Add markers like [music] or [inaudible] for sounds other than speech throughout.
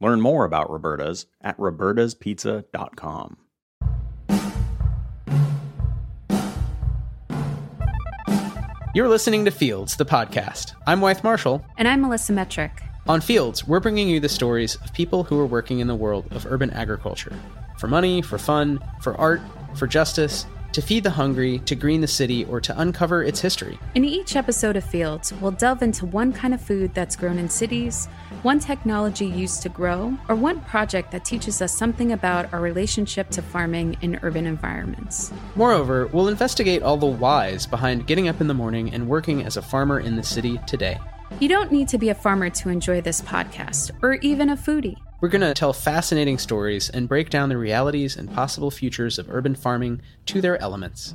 Learn more about Roberta's at robertaspizza.com. You're listening to Fields, the podcast. I'm Wythe Marschall. And I'm Melissa Metric. On Fields, we're bringing you the stories of people who are working in the world of urban agriculture for money, for fun, for art, for justice, to feed the hungry, to green the city, or to uncover its history. In each episode of Fields, we'll delve into one kind of food that's grown in cities, one technology used to grow, or one project that teaches us something about our relationship to farming in urban environments. Moreover, we'll investigate all the whys behind getting up in the morning and working as a farmer in the city today. You don't need to be a farmer to enjoy this podcast, or even a foodie. We're going to tell fascinating stories and break down the realities and possible futures of urban farming to their elements.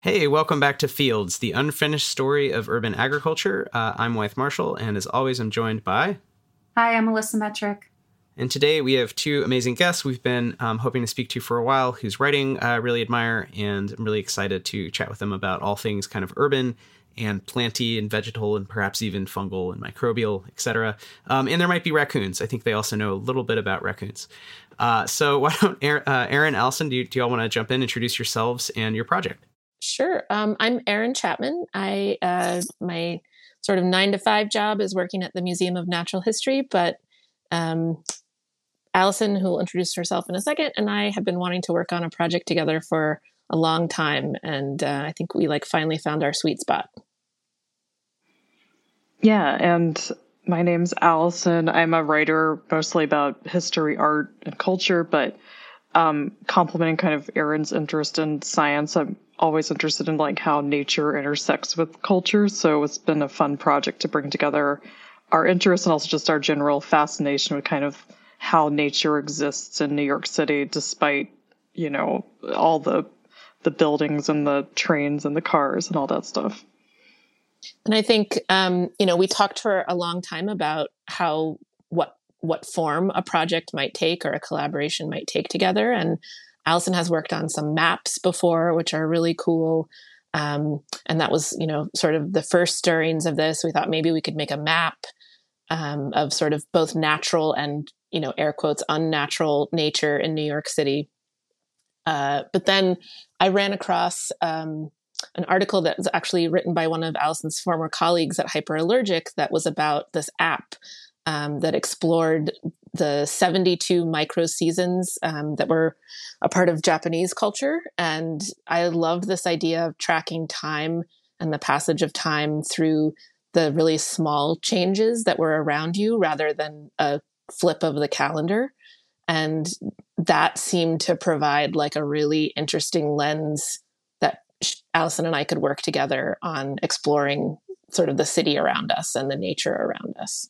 Hey, welcome back to Fields, the unfinished story of urban agriculture. Uh, I'm Wythe Marschall, and as always, I'm joined by. Hi, I'm Melissa Metric. And today we have two amazing guests we've been um, hoping to speak to for a while, whose writing I uh, really admire, and I'm really excited to chat with them about all things kind of urban and planty and vegetal and perhaps even fungal and microbial, etc. Um, and there might be raccoons. I think they also know a little bit about raccoons. Uh, so [laughs] why don't Erin, uh, Erin Allison, do you, do you all want to jump in, introduce yourselves and your project? Sure. Um, I'm Erin Chapman. I uh, my sort of nine to five job is working at the Museum of Natural History, but um, Allison, who will introduce herself in a second, and I have been wanting to work on a project together for a long time, and uh, I think we like finally found our sweet spot. Yeah, and my name's Allison. I'm a writer mostly about history, art, and culture, but um, complementing kind of Erin's interest in science, I'm always interested in like how nature intersects with culture. So it's been a fun project to bring together our interests and also just our general fascination with kind of how nature exists in New York City, despite you know all the the buildings and the trains and the cars and all that stuff. And I think um, you know we talked for a long time about how what what form a project might take or a collaboration might take together. And Allison has worked on some maps before, which are really cool. Um, and that was you know sort of the first stirrings of this. We thought maybe we could make a map um, of sort of both natural and you know air quotes unnatural nature in New York City. Uh, but then I ran across um, an article that was actually written by one of Allison's former colleagues at Hyperallergic that was about this app um, that explored the 72 micro seasons um, that were a part of Japanese culture. And I loved this idea of tracking time and the passage of time through the really small changes that were around you rather than a flip of the calendar. And that seemed to provide like a really interesting lens that Allison and I could work together on exploring sort of the city around us and the nature around us.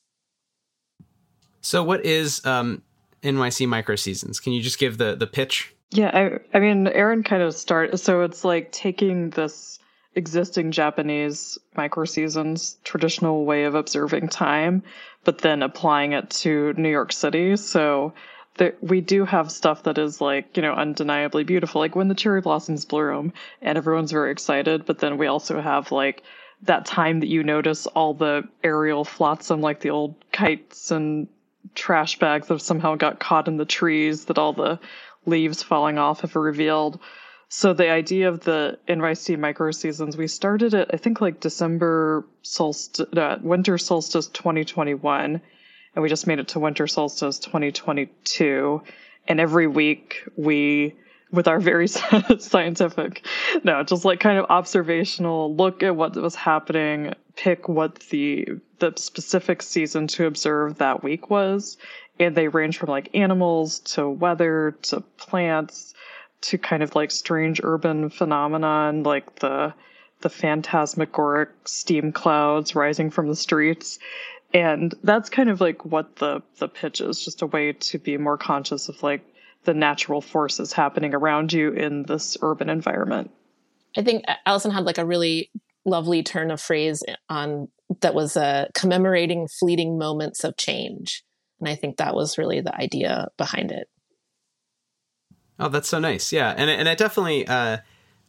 So, what is um, NYC Micro Seasons? Can you just give the the pitch? Yeah, I, I mean, Erin kind of started. So it's like taking this existing Japanese micro seasons traditional way of observing time, but then applying it to New York City. So there, we do have stuff that is like you know undeniably beautiful like when the cherry blossoms bloom and everyone's very excited but then we also have like that time that you notice all the aerial flotsam like the old kites and trash bags that somehow got caught in the trees that all the leaves falling off have revealed. So the idea of the NYC micro seasons, we started it, I think like December solstice, uh, winter solstice 2021, and we just made it to winter solstice 2022. And every week we, with our very [laughs] scientific, no, just like kind of observational look at what was happening, pick what the the specific season to observe that week was, and they range from like animals to weather to plants to kind of like strange urban phenomenon like the the phantasmagoric steam clouds rising from the streets and that's kind of like what the the pitch is just a way to be more conscious of like the natural forces happening around you in this urban environment i think allison had like a really lovely turn of phrase on that was uh, commemorating fleeting moments of change and i think that was really the idea behind it Oh, that's so nice. Yeah, and and it definitely. Uh,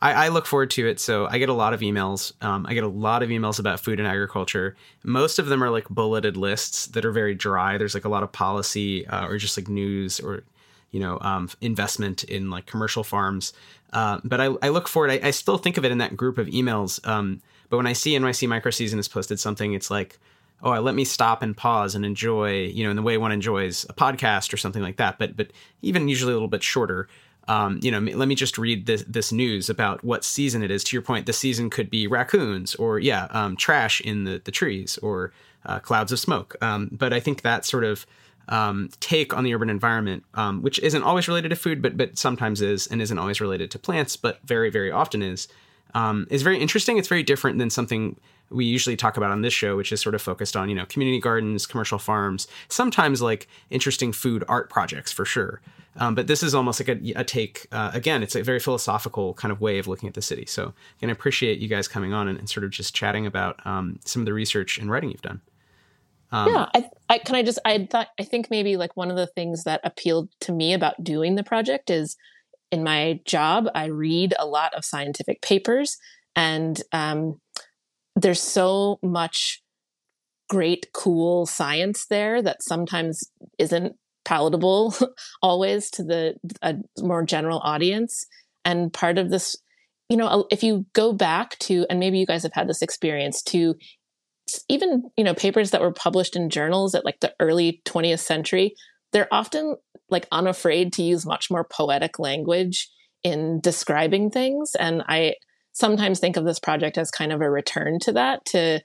I, I, look forward to it. So I get a lot of emails. Um, I get a lot of emails about food and agriculture. Most of them are like bulleted lists that are very dry. There's like a lot of policy uh, or just like news or you know um, investment in like commercial farms. Uh, but I, I, look forward. I, I, still think of it in that group of emails. Um, but when I see NYC Microseason has posted something, it's like, oh, let me stop and pause and enjoy, you know, in the way one enjoys a podcast or something like that. But but even usually a little bit shorter um, you know, let me just read this, this news about what season it is. To your point, the season could be raccoons or yeah, um, trash in the the trees or uh, clouds of smoke. Um, but I think that sort of um, take on the urban environment, um, which isn't always related to food, but but sometimes is, and isn't always related to plants, but very very often is, um, is very interesting. It's very different than something we usually talk about on this show, which is sort of focused on you know community gardens, commercial farms, sometimes like interesting food art projects for sure. Um, but this is almost like a, a take. Uh, again, it's a very philosophical kind of way of looking at the city. So, I appreciate you guys coming on and, and sort of just chatting about um, some of the research and writing you've done. Um, yeah, I, I can I just I thought I think maybe like one of the things that appealed to me about doing the project is in my job I read a lot of scientific papers and um, there's so much great cool science there that sometimes isn't palatable [laughs] always to the a more general audience. And part of this you know if you go back to and maybe you guys have had this experience to even you know papers that were published in journals at like the early 20th century they're often like unafraid to use much more poetic language in describing things. And i sometimes think of this project as kind of a return to that to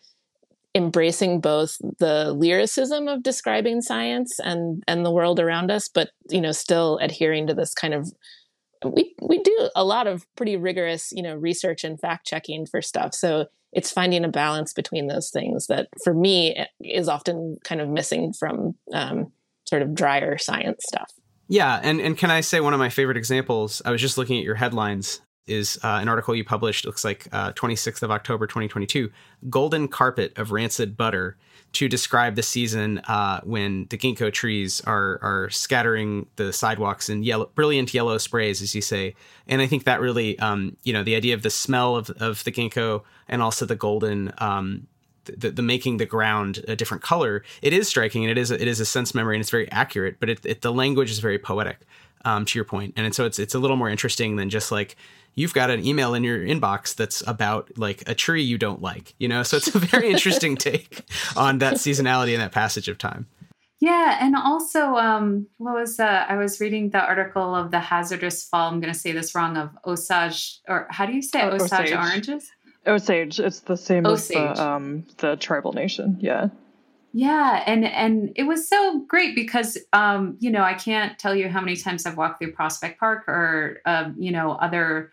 embracing both the lyricism of describing science and and the world around us but you know still adhering to this kind of we we do a lot of pretty rigorous you know research and fact checking for stuff. So it's finding a balance between those things that for me is often kind of missing from um, sort of drier science stuff. Yeah and and can i say one of my favorite examples? I was just looking at your headlines is uh, an article you published, looks like uh, 26th of October 2022, Golden Carpet of Rancid Butter, to describe the season uh, when the ginkgo trees are are scattering the sidewalks in yellow, brilliant yellow sprays, as you say. And I think that really, um, you know, the idea of the smell of, of the ginkgo and also the golden um, the, the, making the ground a different color, it is striking and it is a, it is a sense memory and it's very accurate. But it, it, the language is very poetic, um, to your point, and so it's it's a little more interesting than just like you've got an email in your inbox that's about like a tree you don't like, you know? So it's a very interesting [laughs] take on that seasonality and that passage of time. Yeah, and also, um, what was uh, I was reading the article of the hazardous fall. I'm going to say this wrong of Osage, or how do you say Osage, Osage. oranges? Osage. It's the same Osage. as the um, the tribal nation. Yeah. Yeah, and and it was so great because um, you know I can't tell you how many times I've walked through Prospect Park or um, you know other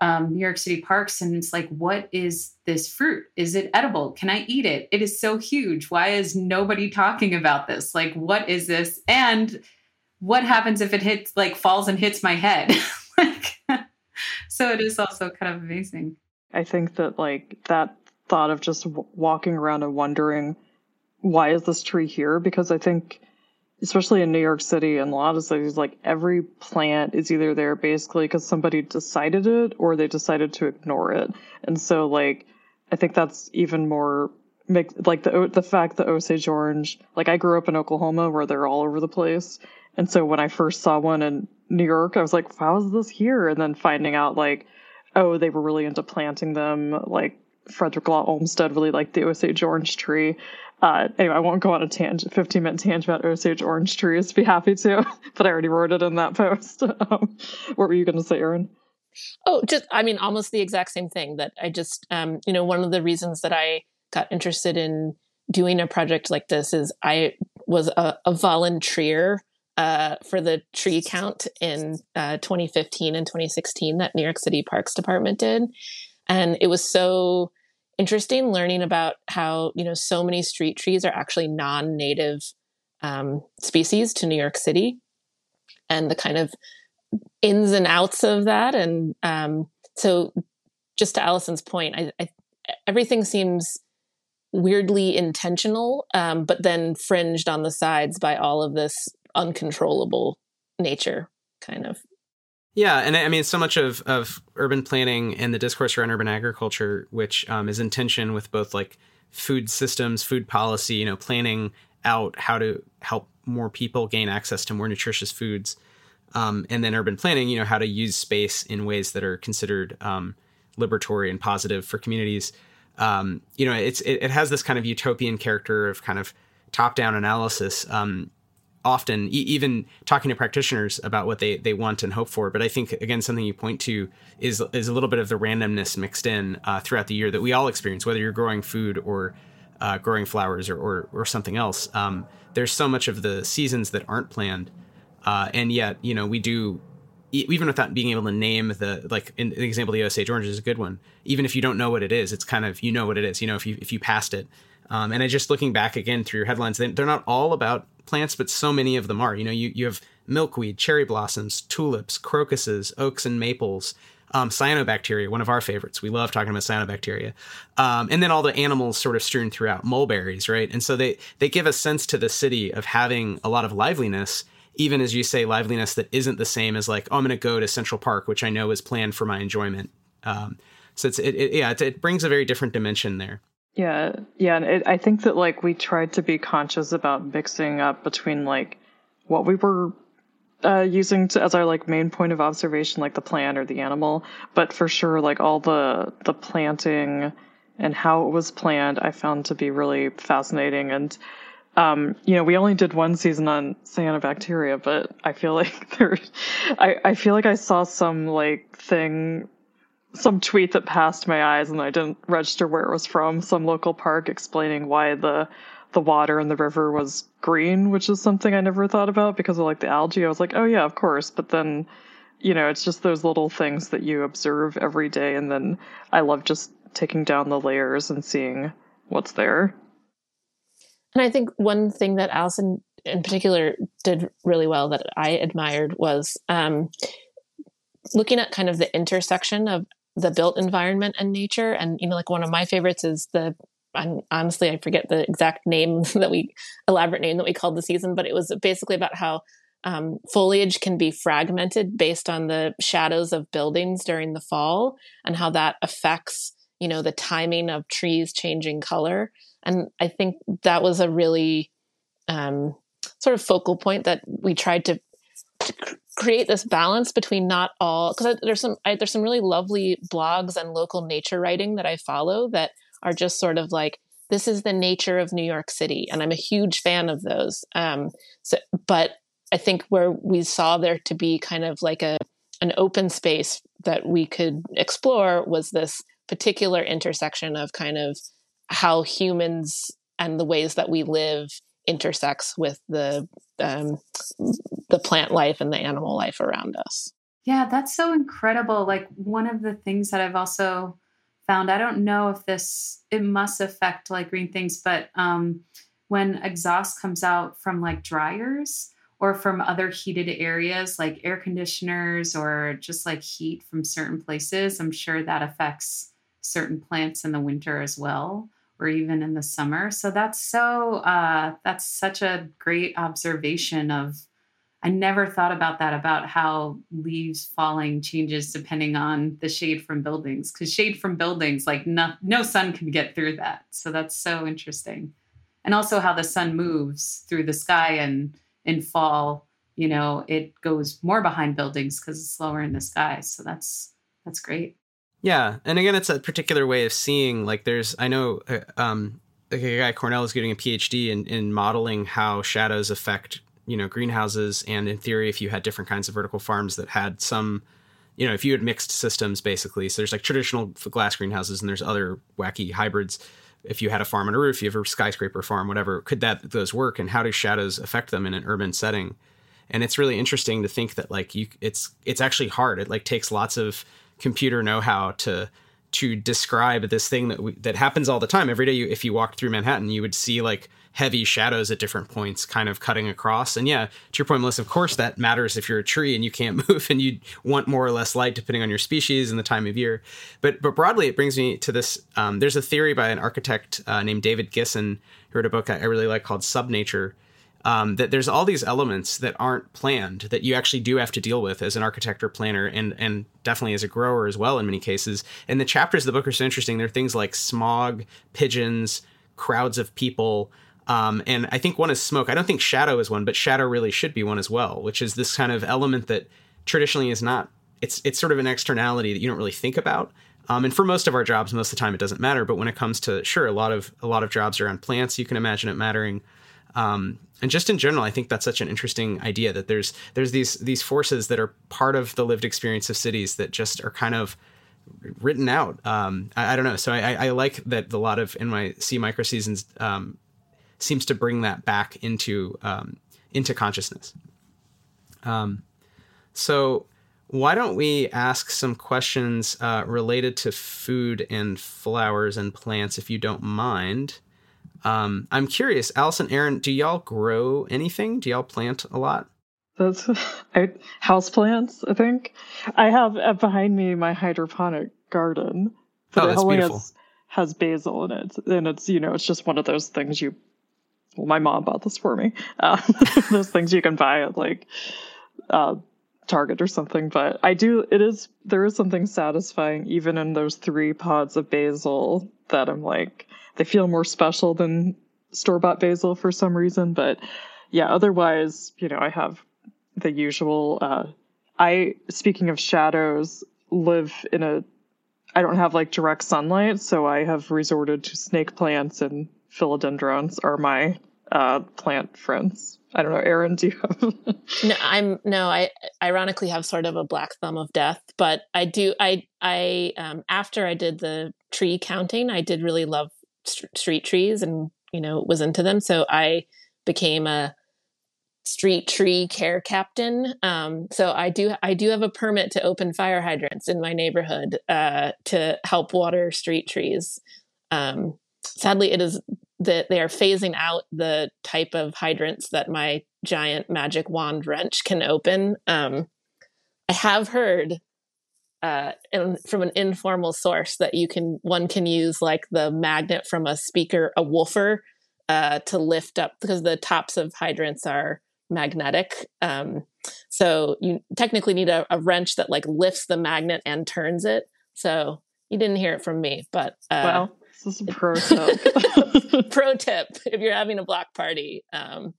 um, New York City parks, and it's like, what is this fruit? Is it edible? Can I eat it? It is so huge. Why is nobody talking about this? Like, what is this? And what happens if it hits, like, falls and hits my head? [laughs] like, [laughs] so it is also kind of amazing. I think that, like, that thought of just w- walking around and wondering, why is this tree here? Because I think especially in New York City and a lot of cities, like every plant is either there basically because somebody decided it or they decided to ignore it. And so, like, I think that's even more make like the the fact that Osage orange. Like, I grew up in Oklahoma where they're all over the place, and so when I first saw one in New York, I was like, "How is this here?" And then finding out like, oh, they were really into planting them, like. Frederick Law Olmsted really liked the Osage orange tree. Uh, anyway, I won't go on a tangent, 15 minute tangent about Osage orange trees. Be happy to, [laughs] but I already wrote it in that post. [laughs] Um, what were you going to say, Erin? Oh, just, I mean, almost the exact same thing that I just, um, you know, one of the reasons that I got interested in doing a project like this is I was a, a volunteer uh, for the tree count in uh, 2015 and 2016 that New York City Parks Department did. And it was so interesting learning about how you know so many street trees are actually non-native um, species to New York City, and the kind of ins and outs of that. And um, so, just to Allison's point, I, I, everything seems weirdly intentional, um, but then fringed on the sides by all of this uncontrollable nature, kind of. Yeah, and I mean, so much of of urban planning and the discourse around urban agriculture, which um, is in tension with both like food systems, food policy, you know, planning out how to help more people gain access to more nutritious foods, um, and then urban planning, you know, how to use space in ways that are considered um, liberatory and positive for communities. Um, you know, it's it, it, has this kind of utopian character of kind of top down analysis. Um, often e- even talking to practitioners about what they they want and hope for. But i think again something you point to is is a little bit of the randomness mixed in uh, throughout the year that we all experience whether you're growing food or uh, growing flowers or, or, or something else. Um, there's so much of the seasons that aren't planned uh, and yet you know we do even without being able to name the like in the example the osage orange is a good one. Even if you don't know what it is it's kind of you know what it is you know if you if you passed it. Um, and I just looking back again through your headlines, they, they're not all about plants, but so many of them are. You know, you, you have milkweed, cherry blossoms, tulips, crocuses, oaks, and maples. Um, cyanobacteria, one of our favorites. We love talking about cyanobacteria. Um, and then all the animals sort of strewn throughout, mulberries, right? And so they they give a sense to the city of having a lot of liveliness, even as you say, liveliness that isn't the same as like, oh, I'm going to go to Central Park, which I know is planned for my enjoyment. Um, so it's it, it yeah, it, it brings a very different dimension there. Yeah, yeah, and it, I think that like we tried to be conscious about mixing up between like what we were uh, using to, as our like main point of observation, like the plant or the animal, but for sure, like all the the planting and how it was planned, I found to be really fascinating. And um, you know, we only did one season on cyanobacteria, but I feel [laughs] like there, I I feel like I saw some like thing some tweet that passed my eyes and I didn't register where it was from, some local park explaining why the the water in the river was green, which is something I never thought about because of like the algae. I was like, oh yeah, of course. But then, you know, it's just those little things that you observe every day. And then I love just taking down the layers and seeing what's there. And I think one thing that Allison in particular did really well that I admired was um, looking at kind of the intersection of the built environment and nature. And, you know, like one of my favorites is the, I'm, honestly, I forget the exact name [laughs] that we, elaborate name that we called the season, but it was basically about how um, foliage can be fragmented based on the shadows of buildings during the fall and how that affects, you know, the timing of trees changing color. And I think that was a really um, sort of focal point that we tried to create this balance between not all because there's some I, there's some really lovely blogs and local nature writing that I follow that are just sort of like this is the nature of New York City, and I'm a huge fan of those. Um, so, but I think where we saw there to be kind of like a an open space that we could explore was this particular intersection of kind of how humans and the ways that we live intersects with the um, the plant life and the animal life around us. Yeah, that's so incredible. Like one of the things that I've also found, I don't know if this it must affect like green things, but um, when exhaust comes out from like dryers or from other heated areas like air conditioners or just like heat from certain places, I'm sure that affects certain plants in the winter as well or even in the summer. So that's so uh, that's such a great observation of I never thought about that about how leaves falling changes depending on the shade from buildings because shade from buildings like no, no sun can get through that. So that's so interesting. And also how the sun moves through the sky and in fall, you know, it goes more behind buildings because it's lower in the sky. So that's that's great. Yeah, and again, it's a particular way of seeing. Like, there's I know uh, um, a guy Cornell is getting a PhD in in modeling how shadows affect you know greenhouses, and in theory, if you had different kinds of vertical farms that had some, you know, if you had mixed systems, basically, so there's like traditional glass greenhouses, and there's other wacky hybrids. If you had a farm on a roof, you have a skyscraper farm, whatever. Could that those work, and how do shadows affect them in an urban setting? And it's really interesting to think that like you, it's it's actually hard. It like takes lots of computer know-how to to describe this thing that we, that happens all the time. Every day you, if you walked through manhattan you would see like heavy shadows at different points kind of cutting across. And yeah to your point melissa of course that matters if you're a tree and you can't [laughs] move and you want more or less light depending on your species and the time of year. But but broadly it brings me to this um, there's a theory by an architect uh, named david gissen who wrote a book i really like called subnature um, that there's all these elements that aren't planned that you actually do have to deal with as an architect or planner and and definitely as a grower as well in many cases. And the chapters of the book are so interesting. There are things like smog pigeons crowds of people. Um, and i think one is smoke. I don't think shadow is one but shadow really should be one as well which is this kind of element that traditionally is not it's it's sort of an externality that you don't really think about. Um, and for most of our jobs most of the time it doesn't matter. But when it comes to sure a lot of a lot of jobs are on plants you can imagine it mattering. Um, and just in general, I think that's such an interesting idea that there's there's these these forces that are part of the lived experience of cities that just are kind of written out. Um, I, I, don't know. So I, I, like that a lot of NYC micro seasons um, seems to bring that back into um, into consciousness. Um, so why don't we ask some questions uh, related to food and flowers and plants, if you don't mind? Um, I'm curious, Allison, Erin, do y'all grow anything? Do y'all plant a lot? That's [laughs] I, house plants. I think I have uh, behind me my hydroponic garden, but oh, it only has, has basil in it, and it's you know it's just one of those things you. Well, my mom bought this for me. [laughs] Uh, [laughs] those things you can buy at like uh, Target or something. But I do. It is there is something satisfying even in those three pods of basil that I'm like they feel more special than store bought basil for some reason. But yeah, otherwise, you know, I have the usual. Uh, I, speaking of shadows, live in a. I don't have like direct sunlight, so I have resorted to snake plants and philodendrons are my uh, plant friends. I don't know, Erin, do you have? [laughs] no, I'm no. I ironically have sort of a black thumb of death, but I do. I I um, after I did the tree counting, I did really love st- street trees and you know was into them. So i became a street tree care captain um, so i do i do have a permit to open fire hydrants in my neighborhood uh, to help water street trees. Um, sadly it is that they are phasing out the type of hydrants that my giant magic wand wrench can open. Um, i have heard uh, in, from an informal source that you can one can use like the magnet from a speaker a woofer uh, to lift up because the tops of hydrants are magnetic. Um, so you technically need a, a, wrench that like lifts the magnet and turns it. So you didn't hear it from me but uh, well this is a pro [laughs] tip. [laughs] pro tip. If you're having a block party um,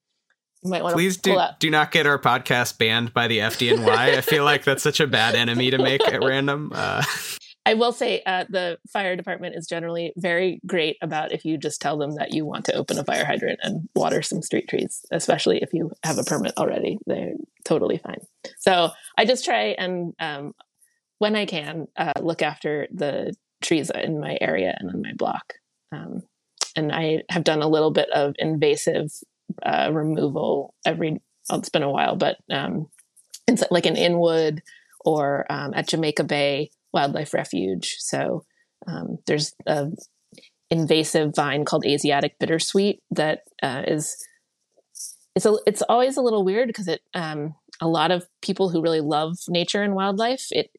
might want Please do, do not get our podcast banned by the FDNY. I feel like that's such a bad enemy to make at random. Uh. I will say uh, the fire department is generally very great about if you just tell them that you want to open a fire hydrant and water some street trees, especially if you have a permit already. They're totally fine. So I just try and, um, when I can, uh, look after the trees in my area and in my block. Um, and I have done a little bit of invasive uh, removal every. Oh, it's been a while, but um, it's like an Inwood or um, at Jamaica Bay Wildlife Refuge. So um, there's a invasive vine called Asiatic bittersweet that uh, is it's a it's always a little weird because it um, a lot of people who really love nature and wildlife it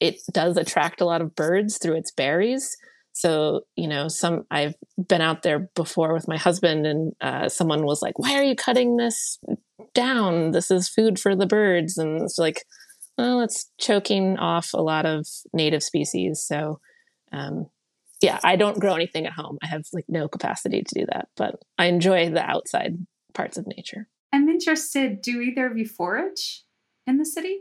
it does attract a lot of birds through its berries So, you know, some I've been out there before with my husband, and uh, someone was like, "Why are you cutting this down? This is food for the birds." And it's like, well, it's choking off a lot of native species. So, um, yeah, I don't grow anything at home. I have like no capacity to do that, but I enjoy the outside parts of nature. I'm interested. Do either of you forage in the city?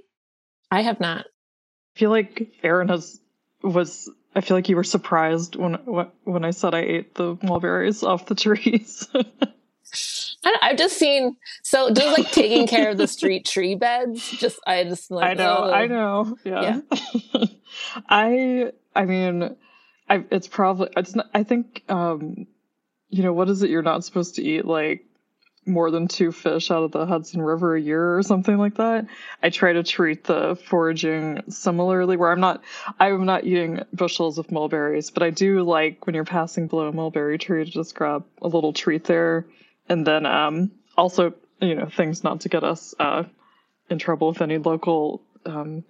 I have not. I feel like Erin has was I feel like you were surprised when when I said I ate the mulberries off the trees. I have just seen so just like taking care of the [laughs] street tree beds. Just I just like I know, oh. I know, yeah. yeah. [laughs] I I mean, I it's probably it's not, I think um, you know what is it you're not supposed to eat like more than two fish out of the Hudson River a year or something like that. I try to treat the foraging similarly where I'm not I'm not eating bushels of mulberries, but I do like when you're passing below a mulberry tree to just grab a little treat there. And then um also, you know, things not to get us uh in trouble with any local um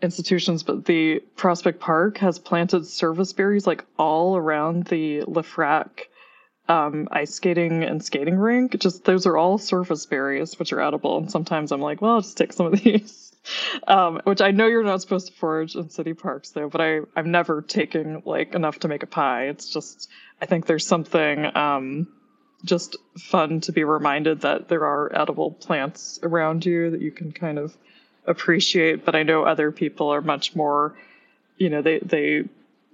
institutions, but the Prospect Park has planted service berries like all around the Lefrak um, ice skating and skating rink. Just those are all service berries, which are edible. And sometimes I'm like, well, I'll just take some of [laughs] these. Um, which I know you're not supposed to forage in city parks though, but I, I'm never taking like enough to make a pie. It's just, I think there's something, um, just fun to be reminded that there are edible plants around you that you can kind of appreciate. But I know other people are much more, you know, they, they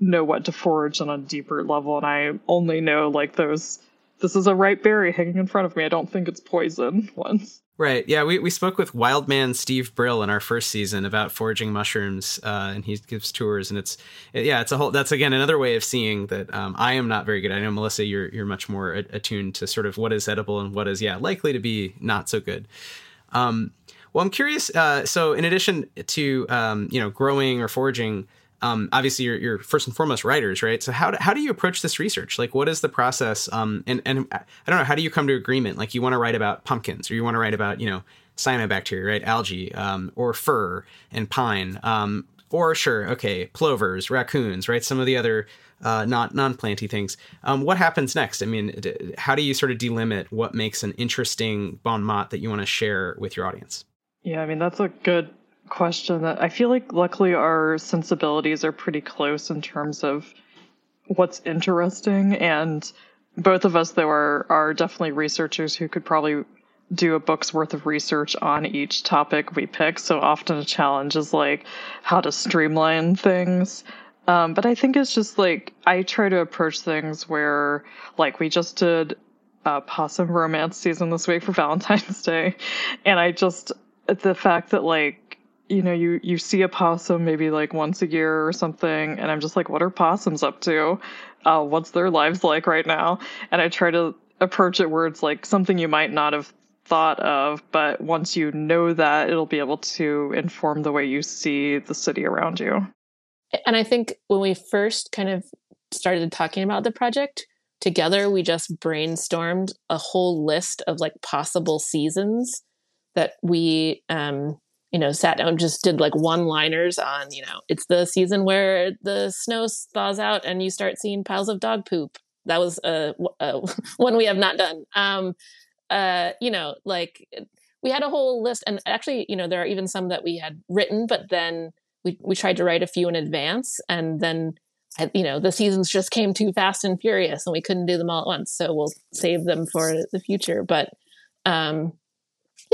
know what to forage on a deeper level and I only know like those this is a ripe berry hanging in front of me. I don't think it's poison [laughs] ones. Right. Yeah, we, we spoke with Wildman Steve Brill in our first season about foraging mushrooms, uh, and he gives tours, and it's yeah, it's a whole. That's again another way of seeing that um, I am not very good. I know Melissa, you're you're much more attuned to sort of what is edible and what is yeah likely to be not so good. Um, well, I'm curious. Uh, so, in addition to um, you know growing or foraging, um, obviously you're, you're, first and foremost writers, right? So how do, how do you approach this research? Like, what is the process? Um, and and I don't know, how do you come to agreement? Like, you want to write about pumpkins, or you want to write about you know cyanobacteria, right? Algae, um, or fir and pine, um, or sure, okay, plovers, raccoons, right? Some of the other uh, not non-planty things. Um, what happens next? I mean, d- how do you sort of delimit what makes an interesting bon mot that you want to share with your audience? Yeah, I mean that's a good question that I feel like luckily our sensibilities are pretty close in terms of what's interesting. And both of us though are are definitely researchers who could probably do a book's worth of research on each topic we pick. So often a challenge is like how to streamline things. Um, but i think it's just like i try to approach things where like we just did a possum romance season this week for valentine's [laughs] day. And i just the fact that like you know, you you see a possum maybe like once a year or something, and I'm just like, what are possums up to? Uh, what's their lives like right now? And I try to approach it where it's like something you might not have thought of, but once you know that, it'll be able to inform the way you see the city around you. And I think when we first kind of started talking about the project together, we just brainstormed a whole list of like possible seasons that we um you know, sat down just did like one liners on, you know, it's the season where the snow thaws out and you start seeing piles of dog poop. That was a, [laughs] a one we have not done. Um, uh, you know, like we had a whole list, and actually, you know, there are even some that we had written, but then we we tried to write a few in advance, and then you know the seasons just came too fast and furious, and we couldn't do them all at once. So we'll save them for the future. But um,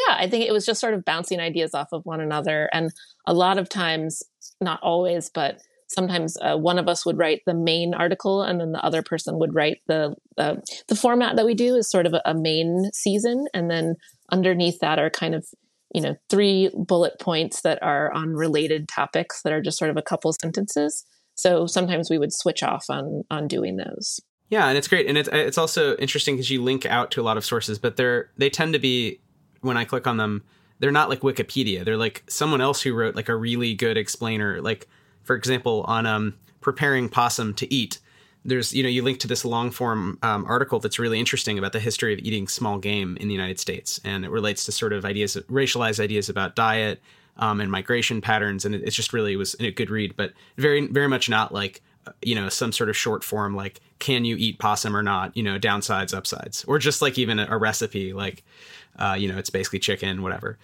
yeah, I think it was just sort of bouncing ideas off of one another. And a lot of times, not always, but sometimes uh, one of us would write the main article and then the other person would write the uh, the format that we do is sort of a, a, main season and then underneath that are kind of you know three bullet points that are on related topics that are just sort of a couple sentences so sometimes we would switch off on on doing those yeah and it's great and it's it's also interesting because you link out to a lot of sources but they're they tend to be when I click on them, they're not like Wikipedia. They're like someone else who wrote like a really good explainer. Like, for example, on um, preparing possum to eat, there's you know you link to this long form um, article that's really interesting about the history of eating small game in the United States, and it relates to sort of ideas, racialized ideas about diet um, and migration patterns, and it, it's just really was a good read, but very very much not like you know, some sort of short form like can you eat possum or not, you know, downsides, upsides, or just like even a, a recipe like, uh, you know, it's basically chicken, whatever.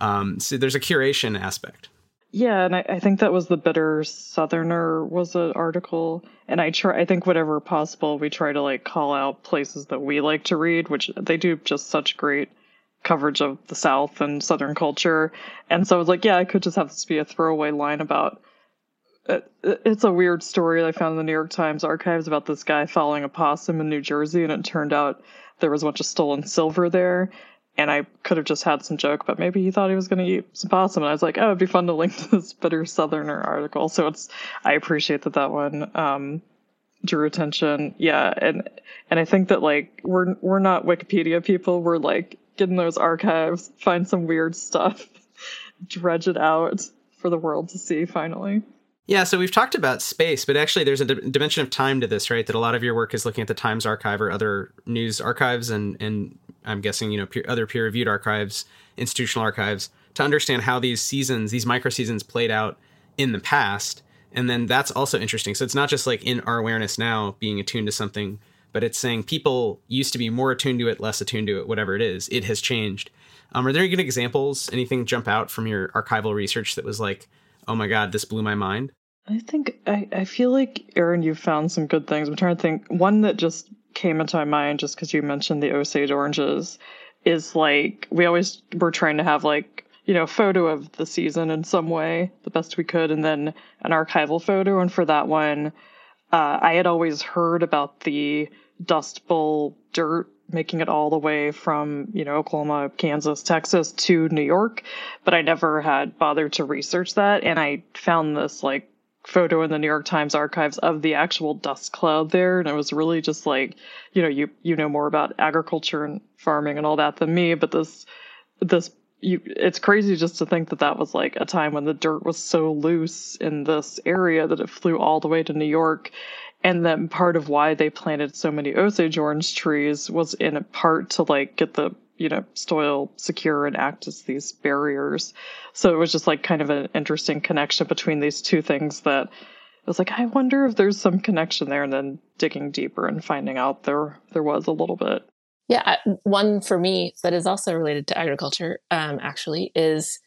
Um, so there's a curation aspect. Yeah, and I, I, think that was the bitter southerner was an article, and I try. I think whatever possible, we try to like call out places that we like to read, which they do just such great coverage of the South and Southern culture. And so I was like, yeah, I could just have this be a throwaway line about. Uh, it's a weird story I found in the New York Times archives about this guy following a possum in New Jersey, and it turned out there was a bunch of stolen silver there and I could have just had some joke, but maybe he thought he was going to eat some possum. And I was like, oh, it'd be fun to link [laughs] to this bitter Southerner article. So it's, I appreciate that that one um, drew attention. Yeah, and and I think that like we're we're not Wikipedia people. We're like get in those archives, find some weird stuff, [laughs] dredge it out for the world to see. Finally. Yeah, so we've talked about space, but actually there's a d- dimension of time to this, right? That a lot of your work is looking at the Times archive or other news archives and and I'm guessing, you know, peer, other peer reviewed archives, institutional archives, to understand how these seasons, these micro seasons played out in the past. And then that's also interesting. So it's not just like in our awareness now being attuned to something, but it's saying people used to be more attuned to it, less attuned to it, whatever it is. It has changed. Um, are there any good examples? Anything jump out from your archival research that was like, oh my God, this blew my mind? I think I, I feel like Erin, you found some good things. I'm trying to think. One that just came into my mind just because you mentioned the Osage oranges is like we always were trying to have like you know photo of the season in some way the best we could and then an archival photo. And for that one uh, i had always heard about the dust bowl dirt making it all the way from you know oklahoma kansas texas to new york but i never had bothered to research that. And i found this like photo in the New York Times archives of the actual dust cloud there, and it was really just like, you know, you you know more about agriculture and farming and all that than me, but this this you it's crazy just to think that that was like a time when the dirt was so loose in this area that it flew all the way to New York. And then part of why they planted so many Osage orange trees was in a part to like get the you know, soil secure and act as these barriers. So it was just like kind of an interesting connection between these two things that I was like, I wonder if there's some connection there. And then digging deeper and finding out there there was a little bit. Yeah, one for me that is also related to agriculture, um, actually, is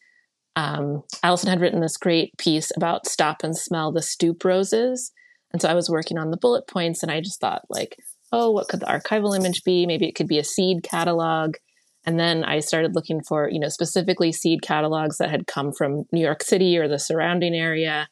um, Allison had written this great piece about stop and smell the stoop roses. And so I was working on the bullet points and I just thought, like, oh, what could the archival image be? Maybe it could be a seed catalog. And then I started looking for, you know, specifically seed catalogs that had come from New York City or the surrounding area.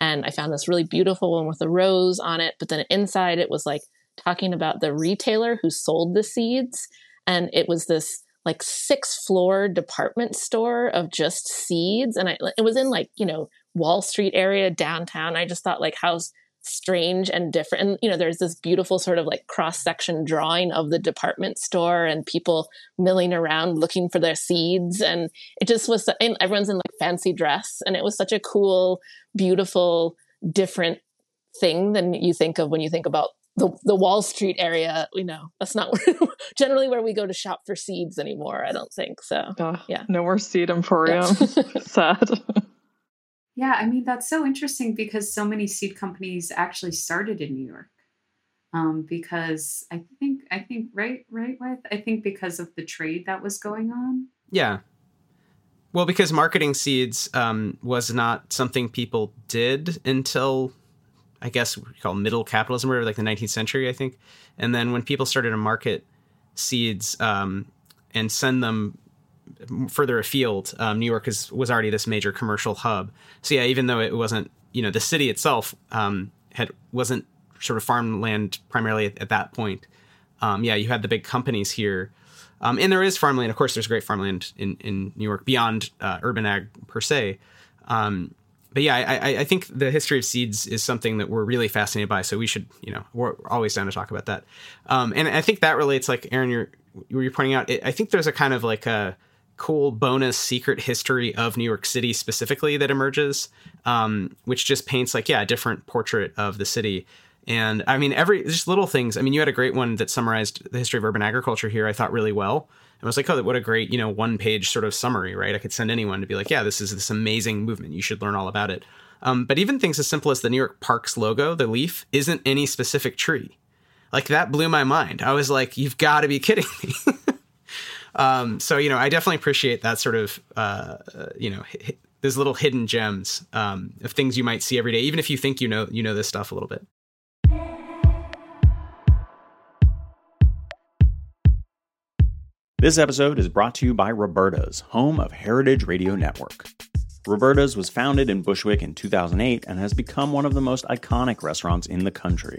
And I found this really beautiful one with a rose on it. But then inside it was like talking about the retailer who sold the seeds. And it was this like six floor department store of just seeds. And I, it was in like, you know, Wall Street area downtown. I just thought like how strange and different. And, you know, there's this beautiful sort of like cross section drawing of the department store and people milling around looking for their seeds. And it just was, and everyone's in like fancy dress. And it was such a cool, beautiful, different thing than you think of when you think about the, the Wall Street area, you know, that's not where, [laughs] generally where we go to shop for seeds anymore. I don't think so. Uh, yeah. No more seed emporium. [laughs] Sad. [laughs] Yeah, I mean that's so interesting because so many seed companies actually started in New York. Um, because I think I think right right with I think because of the trade that was going on. Yeah. Well, because marketing seeds um, was not something people did until I guess we call middle capitalism or like the 19th century, I think. And then when people started to market seeds um, and send them further afield, um, New York is, was already this major commercial hub. So yeah, even though it wasn't, you know, the city itself um, had wasn't sort of farmland primarily at, at that point. Um, yeah, you had the big companies here, um, and there is farmland. Of course, there's great farmland in in New York beyond uh, urban ag per se. Um, but yeah, I, I, think the history of seeds is something that we're really fascinated by. So we should, you know, we're always down to talk about that. Um, and I think that relates, like Erin, you're you're pointing out. I think there's a kind of like a cool bonus secret history of New York City specifically that emerges, um, which just paints like yeah a different portrait of the city. And I mean, every just little things. I mean, you had a great one that summarized the history of urban agriculture here. I thought really well. I was like, oh, what a great you know one page sort of summary, right? I could send anyone to be like, yeah, this is this amazing movement. You should learn all about it. Um, but even things as simple as the New York Parks logo, the leaf, isn't any specific tree. Like that blew my mind. I was like, you've got to be kidding me. [laughs] um, so, you know, I definitely appreciate that sort of, uh, you know, h- those little hidden gems um, of things you might see every day, even if you think you know you know this stuff a little bit. This episode is brought to you by Roberta's, home of Heritage Radio Network. Roberta's was founded in Bushwick in 2008 and has become one of the most iconic restaurants in the country.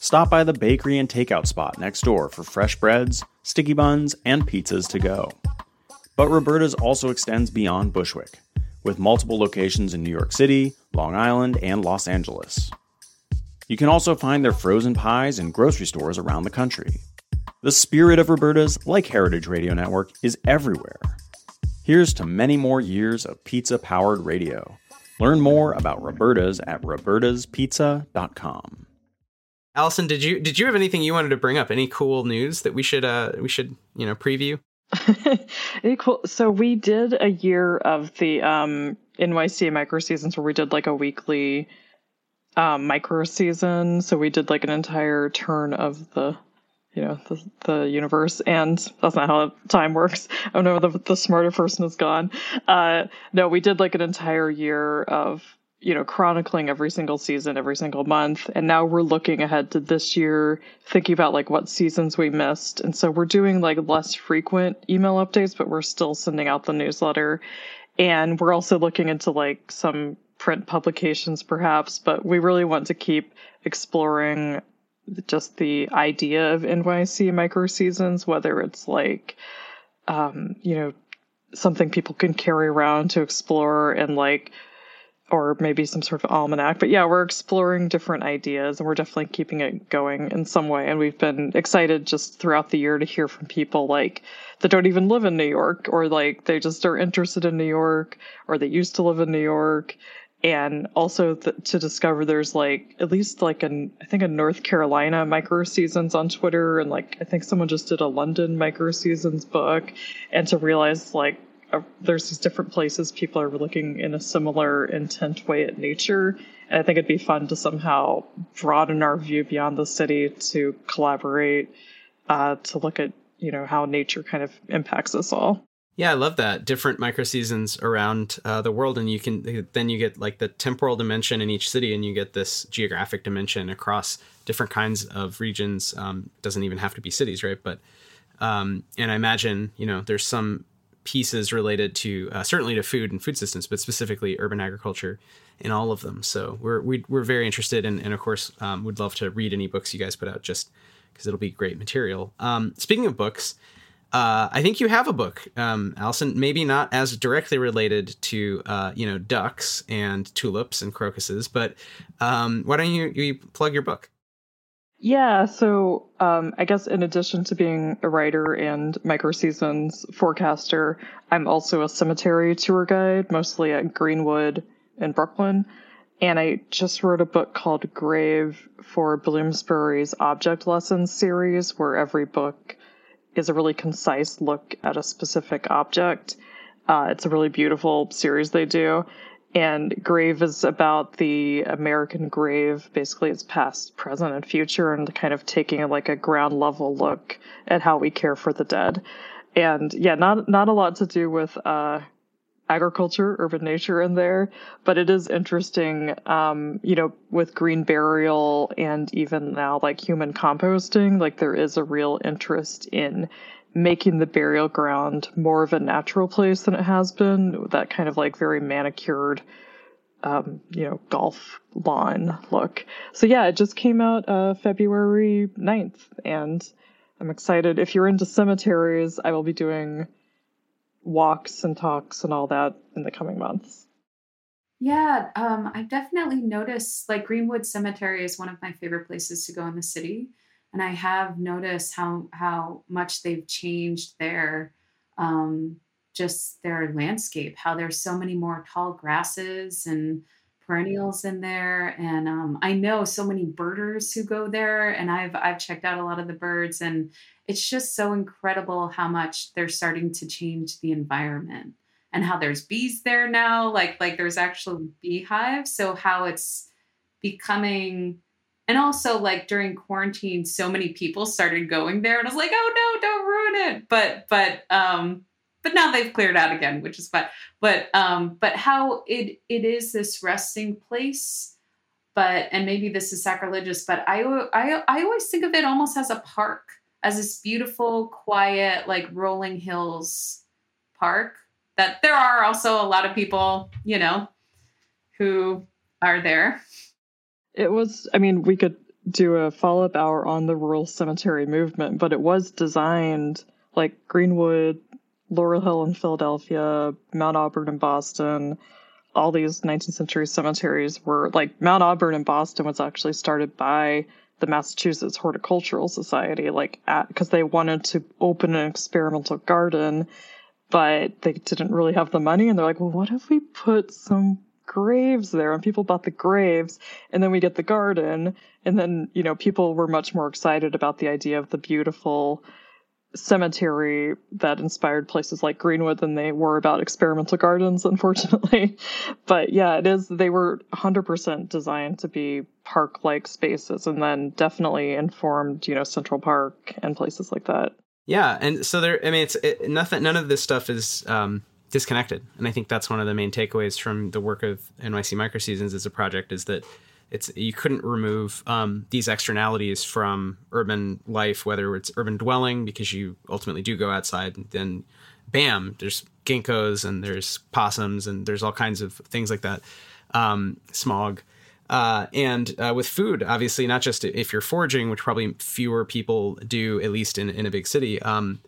Stop by the bakery and takeout spot next door for fresh breads, sticky buns, and pizzas to go. But Roberta's also extends beyond Bushwick, with multiple locations in New York City, Long Island, and Los Angeles. You can also find their frozen pies in grocery stores around the country. The spirit of Roberta's, like Heritage Radio Network, is everywhere Here's to many more years of pizza powered radio. Learn more about Roberta's at robertaspizza.com. Allison, did you did you have anything you wanted to bring up? Any cool news that we should uh we should, you know, preview? [laughs] cool. So we did a year of the um NYC micro seasons where we did like a weekly um micro season. So we did like an entire turn of the you know the, the universe and that's not how time works oh no the, the smarter person is gone uh no we did like an entire year of you know chronicling every single season every single month. And now we're looking ahead to this year thinking about like what seasons we missed. And so we're doing like less frequent email updates but we're still sending out the newsletter. And we're also looking into like some print publications perhaps. But we really want to keep exploring just the idea of NYC micro seasons, whether it's like, um, you know, something people can carry around to explore and like, or maybe some sort of almanac. But yeah, we're exploring different ideas and we're definitely keeping it going in some way. And we've been excited just throughout the year to hear from people like that don't even live in New York or like they just are interested in New York or they used to live in New York and also th- to discover there's like at least like an I think a North Carolina micro seasons on Twitter and like I think someone just did a London micro seasons book and to realize like there's these different places people are looking in a similar intent way at nature and I think it'd be fun to somehow broaden our view beyond the city to collaborate uh, to look at you know how nature kind of impacts us all. Yeah, I love that. Different micro seasons around uh, the world, and you can then you get like the temporal dimension in each city, and you get this geographic dimension across different kinds of regions. Um, doesn't even have to be cities, right? But um, and I imagine you know there's some pieces related to uh, certainly to food and food systems, but specifically urban agriculture in all of them. So we're we, are we are very interested, and, and of course um, would love to read any books you guys put out, just because it'll be great material. Um, speaking of books, uh, I think you have a book, um, Allison. Maybe not as directly related to uh, you know ducks and tulips and crocuses, but um, why don't you, you plug your book? Yeah, so um, I guess in addition to being a writer and micro seasons forecaster, I'm also a cemetery tour guide, mostly at Greenwood in Brooklyn. And I just wrote a book called Grave for Bloomsbury's Object Lessons series, where every book is a really concise look at a specific object. Uh, it's a really beautiful series they do. And Grave is about the American grave. Basically, it's past, present, and future, and kind of taking like a ground level look at how we care for the dead. And yeah, not not a lot to do with uh, agriculture, urban nature in there, but it is interesting, um, you know, with green burial and even now like human composting, like there is a real interest in making the burial ground more of a natural place than it has been, that kind of like very manicured um, you know, golf lawn look. So yeah, it just came out uh February 9th and I'm excited. If you're into cemeteries, I will be doing walks and talks and all that in the coming months. Yeah, um, I've definitely noticed like Greenwood Cemetery is one of my favorite places to go in the city, and I have noticed how how much they've changed their um, just their landscape. How there's so many more tall grasses and perennials in there, and um, I know so many birders who go there, and I've I've checked out a lot of the birds, and it's just so incredible how much they're starting to change the environment and how there's bees there now like like there's actual beehives so how it's becoming and also like during quarantine so many people started going there and i was like oh no don't ruin it! But but um but now they've cleared out again which is fine but um but how it it is this resting place but and maybe this is sacrilegious but i i i always think of it almost as a park as this beautiful quiet like rolling hills park that there are also a lot of people, you know, who are there. It was, I mean, we could do a follow up hour on the rural cemetery movement, but it was designed like Greenwood, Laurel Hill in Philadelphia, Mount Auburn in Boston. All these 19th century cemeteries were like Mount Auburn in Boston was actually started by the Massachusetts Horticultural Society, like because they wanted to open an experimental garden but they didn't really have the money. And they're like, well, what if we put some graves there? And people bought the graves, and then we get the garden. And then, you know, people were much more excited about the idea of the beautiful cemetery that inspired places like Greenwood than they were about experimental gardens, [laughs] unfortunately. but yeah, it is, they were 100% designed to be park like spaces and then definitely informed, you know, Central Park and places like that. Yeah, and so there. I mean, it's it, nothing. None of this stuff is um, disconnected, and I think that's one of the main takeaways from the work of NYC Micro Seasons as a project is that it's you couldn't remove um, these externalities from urban life, whether it's urban dwelling because you ultimately do go outside, and then bam, there's ginkgos and there's possums and there's all kinds of things like that, um, smog. Uh, and uh, with food, obviously, not just if you're foraging, which probably fewer people do, at least in, in a big city. Um,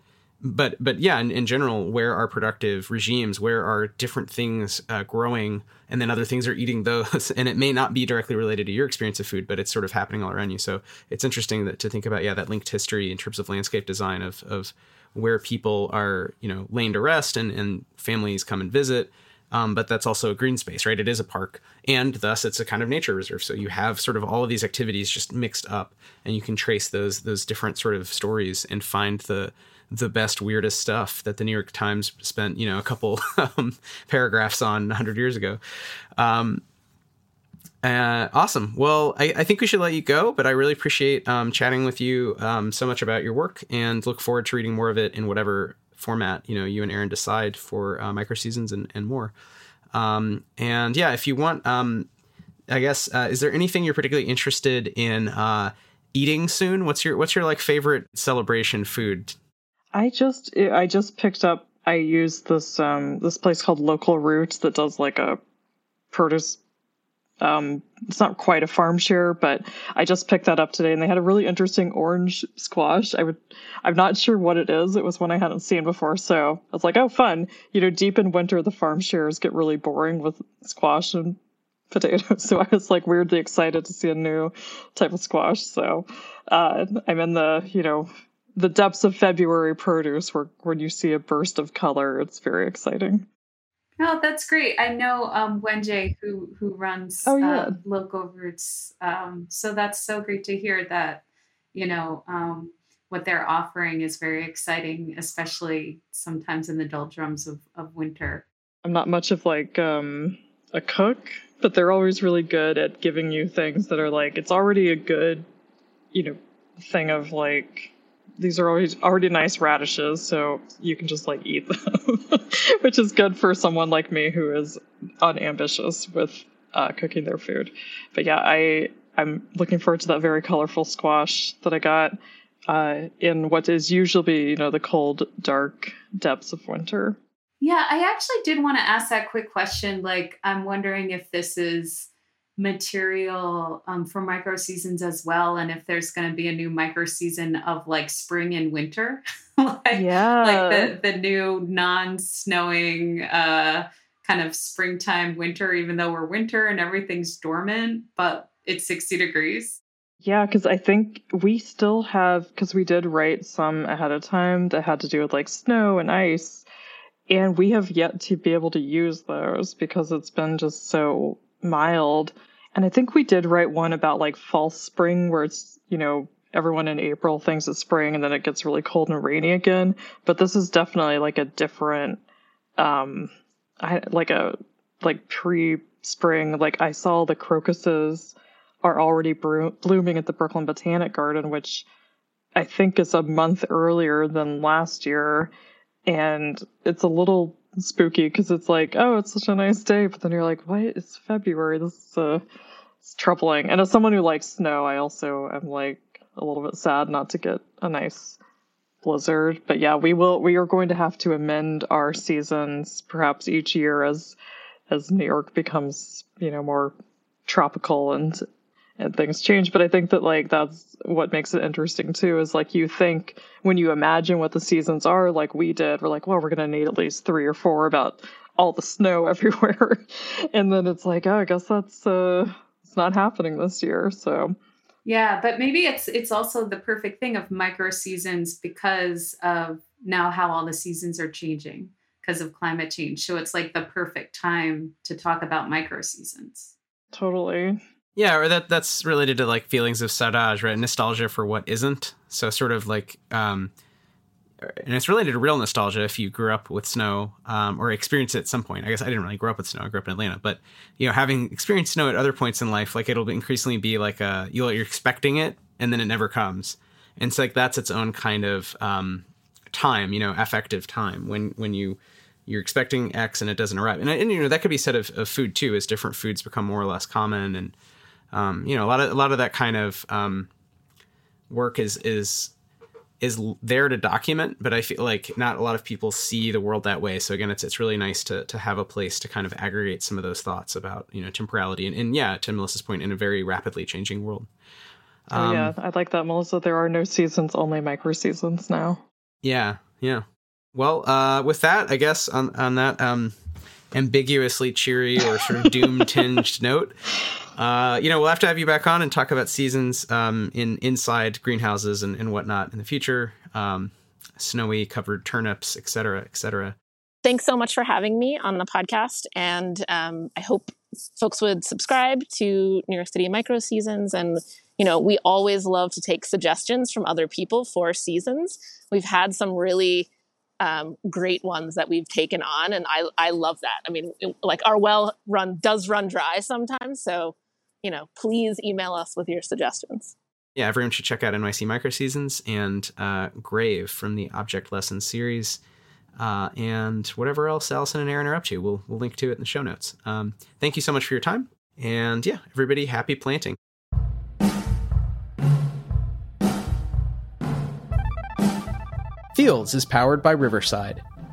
but but yeah, in, in, general, where are productive regimes? Where are different things uh, growing, and then other things are eating those? [laughs] and it may not be directly related to your experience of food, but it's sort of happening all around you. So it's interesting that, to think about yeah that linked history in terms of landscape design of of where people are you know laying to rest and and families come and visit um, but that's also a green space, right? It is a park, and thus it's a kind of nature reserve. So you have sort of all of these activities just mixed up, and you can trace those those different sort of stories and find the the best weirdest stuff that the New York Times spent you know a couple [laughs] um, paragraphs on 100 years ago. Um, uh, awesome. Well, I, I, think we should let you go, but I really appreciate um, chatting with you um, so much about your work and look forward to reading more of it in whatever format you know you and Erin decide for uh, micro seasons and, and more. Um, and yeah, if you want, um, I guess, uh, is there anything you're particularly interested in uh, eating soon? What's your what's your like favorite celebration food? I just I just picked up. I use this um this place called Local Roots that does like a produce um, it's not quite a farm share, but I just picked that up today, and they had a really interesting orange squash. I would, I'm not sure what it is. It was one I hadn't seen before, so I was like, "Oh, fun!" You know, deep in winter, the farm shares get really boring with squash and potatoes. [laughs] So I was like weirdly excited to see a new type of squash. So uh, I'm in the, you know, the depths of February produce, where when you see a burst of color, it's very exciting. Oh, that's great. I know um, Wenjie who who runs oh, yeah. uh, Local Roots. Um, so that's so great to hear that you know um, what they're offering is very exciting, especially sometimes in the doldrums of, of winter. I'm not much of like um, a cook, but they're always really good at giving you things that are like it's already a good, you know, thing of like these are always already nice radishes, so you can just like eat them, [laughs] which is good for someone like me who is unambitious with uh, cooking their food. But yeah, I I'm looking forward to that very colorful squash that I got uh, in what is usually you know the cold, dark depths of winter. Yeah, I actually did want to ask that quick question. Like, I'm wondering if this is material um, for micro seasons as well and if there's going to be a new micro season of like spring and winter [laughs] like, yeah like the, the new non-snowing uh, kind of springtime, winter, even though we're winter and everything's dormant, but it's 60 degrees. Yeah, because I think we still have, because we did write some ahead of time that had to do with like snow and ice, and we have yet to be able to use those because it's been just so mild. And I think we did write one about like false spring where it's, you know, everyone in April thinks it's spring and then it gets really cold and rainy again. But this is definitely like a different, um, I like a like pre spring. Like I saw the crocuses are already bro- blooming at the Brooklyn Botanic Garden, which I think is a month earlier than last year. And it's a little spooky because it's like, oh, it's such a nice day. But then you're like, what? It's February. This is uh, it's troubling. And as someone who likes snow, I also am like a little bit sad not to get a nice blizzard. But yeah, we will, we are going to have to amend our seasons perhaps each year as, as New York becomes, you know, more tropical and and things change. But I think that like that's what makes it interesting too is like you think when you imagine what the seasons are, like we did, we're like, well, we're gonna need at least three or four about all the snow [laughs] everywhere. and then it's like, oh, I guess that's uh it's not happening this year. So yeah, but maybe it's it's also the perfect thing of micro seasons because of now how all the seasons are changing because of climate change. So it's like the perfect time to talk about micro seasons. Totally. Yeah, or that that's related to like feelings of saudade, right? Nostalgia for what isn't. So sort of like um and it's related to real nostalgia if you grew up with snow um, or experienced it at some point. I guess I didn't really grow up with snow. I grew up in Atlanta, but you know, having experienced snow at other points in life, like it'll increasingly be like a you're expecting it and then it never comes, and so like that's its own kind of um, time, you know, affective time when when you you're expecting X and it doesn't arrive, and, and you know that could be said of, of food too, as different foods become more or less common and um, you know, a lot of a lot of that kind of um, work is is is there to document, but I feel like not a lot of people see the world that way. So again, it's it's really nice to to have a place to kind of aggregate some of those thoughts about you know temporality and, and yeah, to Melissa's point, in a very rapidly changing world. Um, oh yeah, um, I like that, Melissa. There are no seasons, only micro seasons now. Yeah, yeah. Well, uh, with that, I guess on on that um, ambiguously cheery or sort of [laughs] doom tinged note, uh, you know, we'll have to have you back on and talk about seasons um, in inside greenhouses and, and whatnot in the future. Um, snowy covered turnips, et cetera, et cetera. Thanks so much for having me on the podcast. And um, I hope folks would subscribe to New York City Micro Seasons. And, you know, we always love to take suggestions from other people for seasons. We've had some really um, great ones that we've taken on. And I, I love that. I mean, like our well run does run dry sometimes. So you know, please email us with your suggestions. Yeah, everyone should check out NYC Micro Seasons and uh, Grave from the Object Lesson series. Uh, and whatever else Allison and Erin are up to, we'll, we'll link to it in the show notes. Um, thank you so much for your time. And yeah, everybody, happy planting. Fields is powered by Riverside.